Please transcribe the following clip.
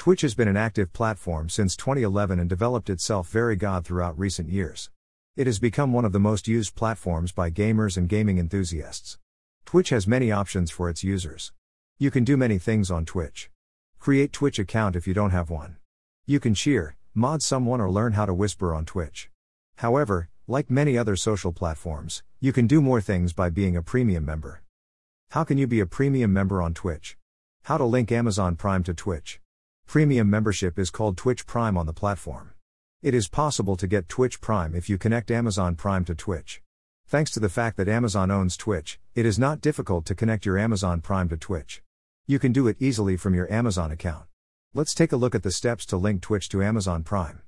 Twitch has been an active platform since 2011 and developed itself very good throughout recent years. It has become one of the most used platforms by gamers and gaming enthusiasts. Twitch has many options for its users. You can do many things on Twitch. Create Twitch account if you don't have one. You can cheer, mod someone or learn how to whisper on Twitch. However, like many other social platforms, you can do more things by being a premium member. How can you be a premium member on Twitch? How to link Amazon Prime to Twitch. Premium membership is called Twitch Prime on the platform. It is possible to get Twitch Prime if you connect Amazon Prime to Twitch. Thanks to the fact that Amazon owns Twitch, it is not difficult to connect your Amazon Prime to Twitch. You can do it easily from your Amazon account. Let's take a look at the steps to link Twitch to Amazon Prime.